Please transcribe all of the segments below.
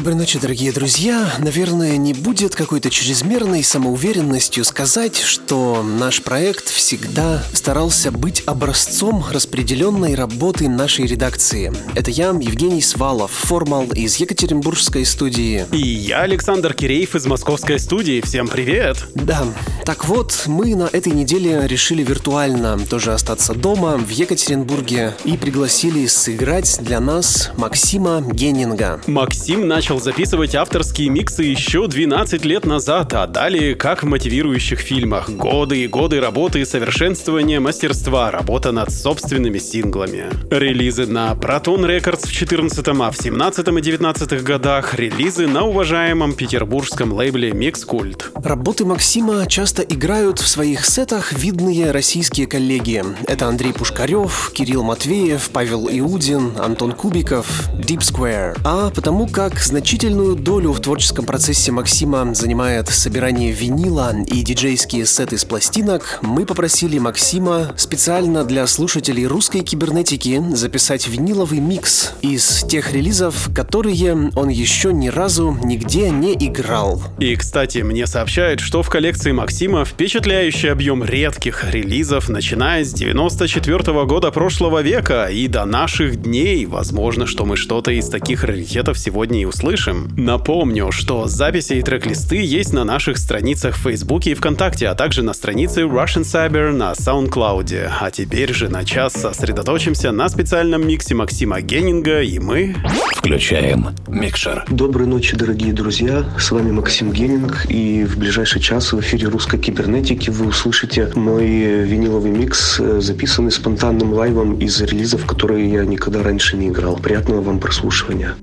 Доброй ночи, дорогие друзья. Наверное, не будет какой-то чрезмерной самоуверенностью сказать, что наш проект всегда старался быть образцом распределенной работы нашей редакции. Это я, Евгений Свалов, формал из Екатеринбургской студии. И я, Александр Киреев из московской студии. Всем привет! Да, так вот, мы на этой неделе решили виртуально тоже остаться дома в Екатеринбурге и пригласили сыграть для нас Максима Геннинга. Максим начал записывать авторские миксы еще 12 лет назад, а далее как в мотивирующих фильмах. Годы и годы работы и совершенствования мастерства, работа над собственными синглами. Релизы на Proton Records в 14 а в 17 и 19 годах, релизы на уважаемом петербургском лейбле Mix Cult. Работы Максима часто играют в своих сетах видные российские коллеги. Это Андрей Пушкарев, Кирилл Матвеев, Павел Иудин, Антон Кубиков, Deep Square. А потому как значительную долю в творческом процессе Максима занимает собирание винила и диджейские сеты с пластинок, мы попросили Максима специально для слушателей русской кибернетики записать виниловый микс из тех релизов, которые он еще ни разу нигде не играл. И, кстати, мне сообщают, что в коллекции Максима впечатляющий объем редких релизов, начиная с 94 -го года прошлого века и до наших дней. Возможно, что мы что-то из таких раритетов сегодня и услышим. Напомню, что записи и трек-листы есть на наших страницах в Фейсбуке и ВКонтакте, а также на странице Russian Cyber на SoundCloud. А теперь же на час сосредоточимся на специальном миксе Максима Геннинга, и мы... Включаем микшер. Доброй ночи, дорогие друзья. С вами Максим Геннинг, и в ближайший час в эфире русской кибернетики вы услышите мой виниловый микс, э, записанный спонтанным лайвом из релизов, которые я никогда раньше не играл. Приятного вам прослушивания.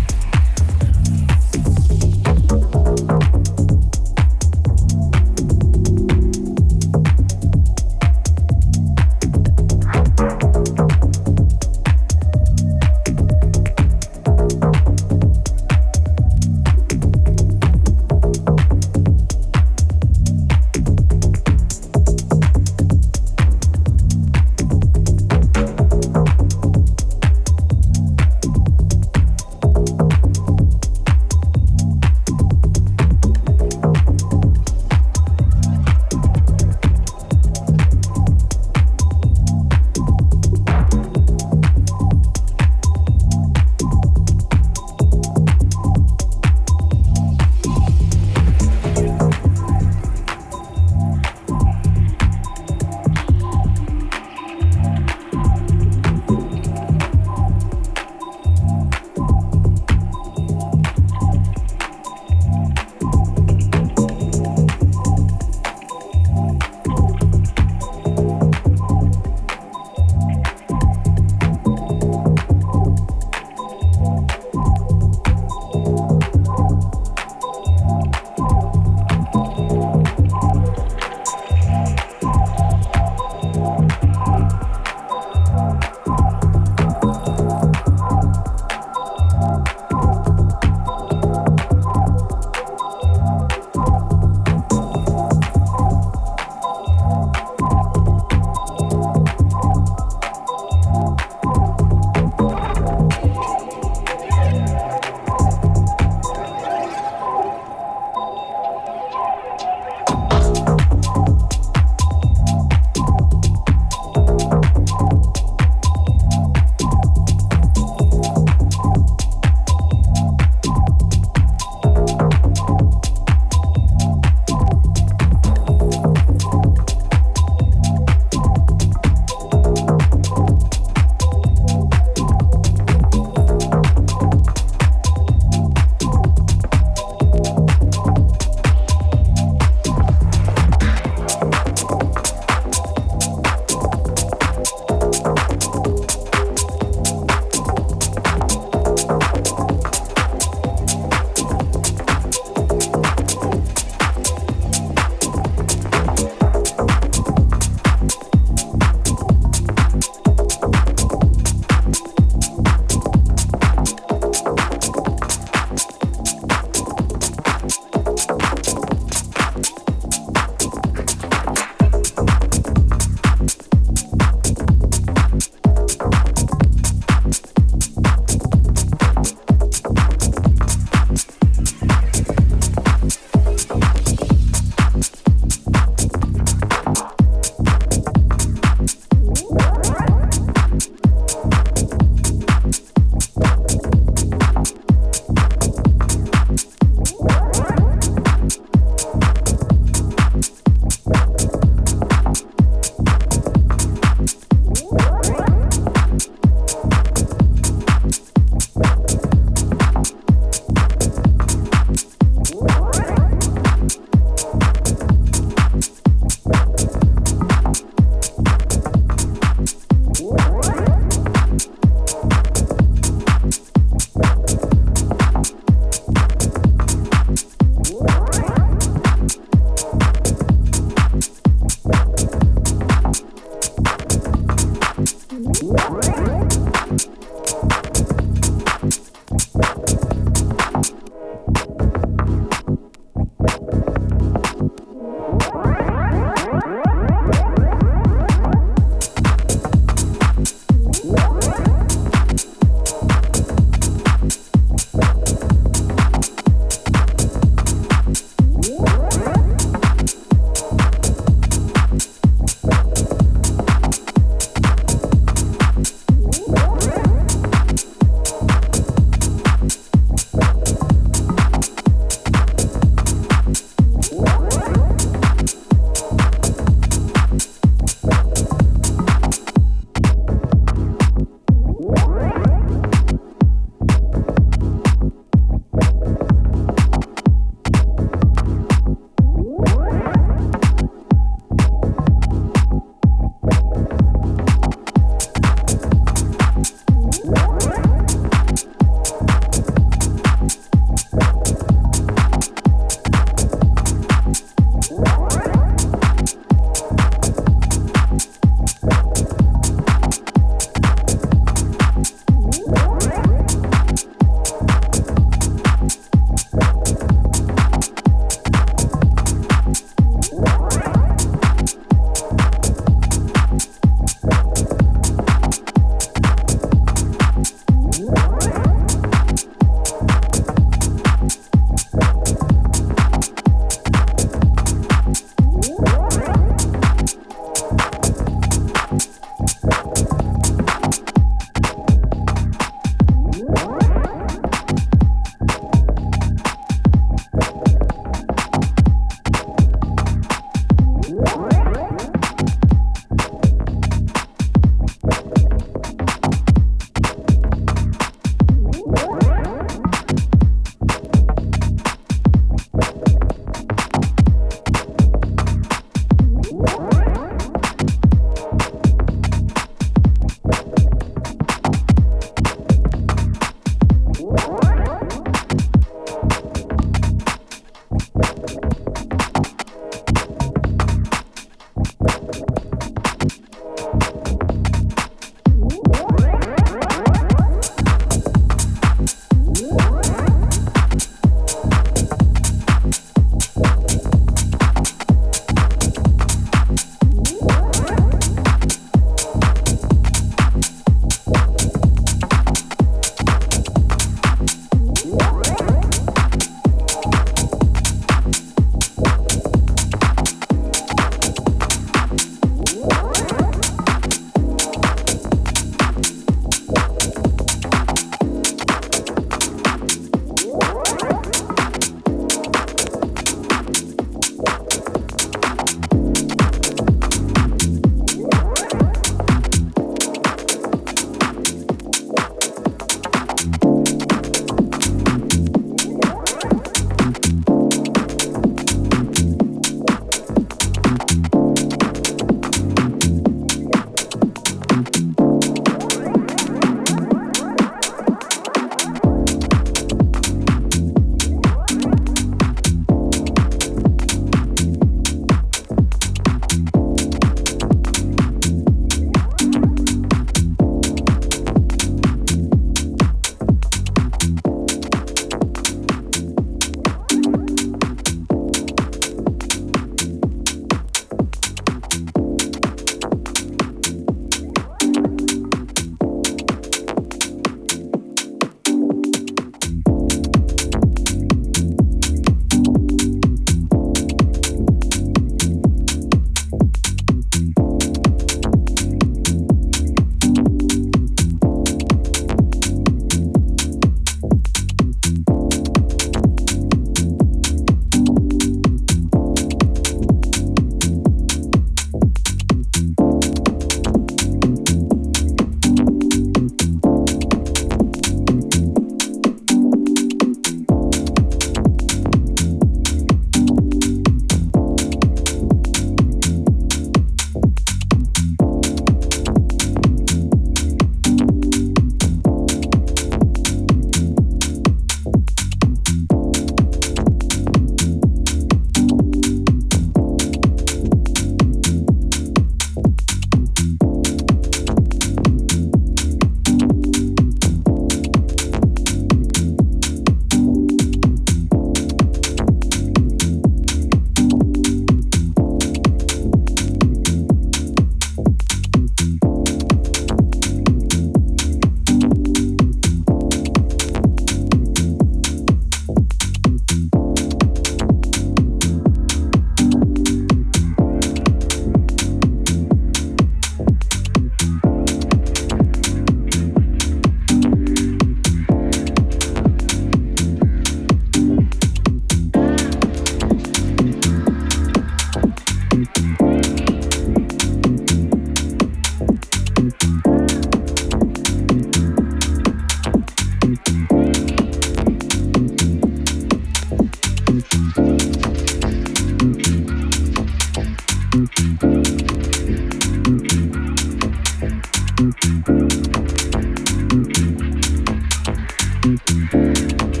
boom.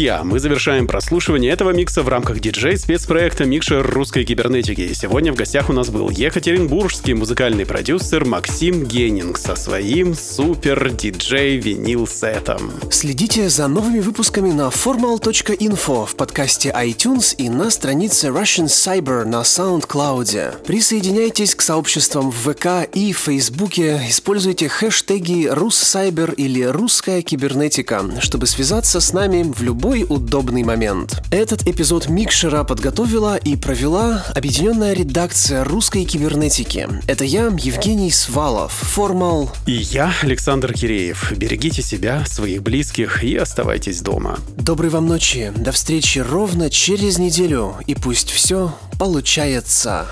Друзья, мы завершаем прослушивание этого микса в рамках диджей-спецпроекта «Микшер русской кибернетики». И сегодня в гостях у нас был екатеринбургский музыкальный продюсер Максим Геннинг со своим супер-диджей винил-сетом. Следите за новыми выпусками на formal.info в подкасте iTunes и на странице Russian Cyber на SoundCloud. Присоединяйтесь к сообществам в ВК и Фейсбуке, используйте хэштеги «Руссайбер» или «Русская кибернетика», чтобы связаться с нами в любой удобный момент. Этот эпизод Микшера подготовила и провела объединенная редакция русской кибернетики. Это я, Евгений Свалов, Формал. И я, Александр Киреев. Берегите себя, своих близких и оставайтесь дома. Доброй вам ночи. До встречи ровно через неделю. И пусть все получается.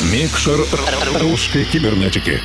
Микшер русской кибернетики.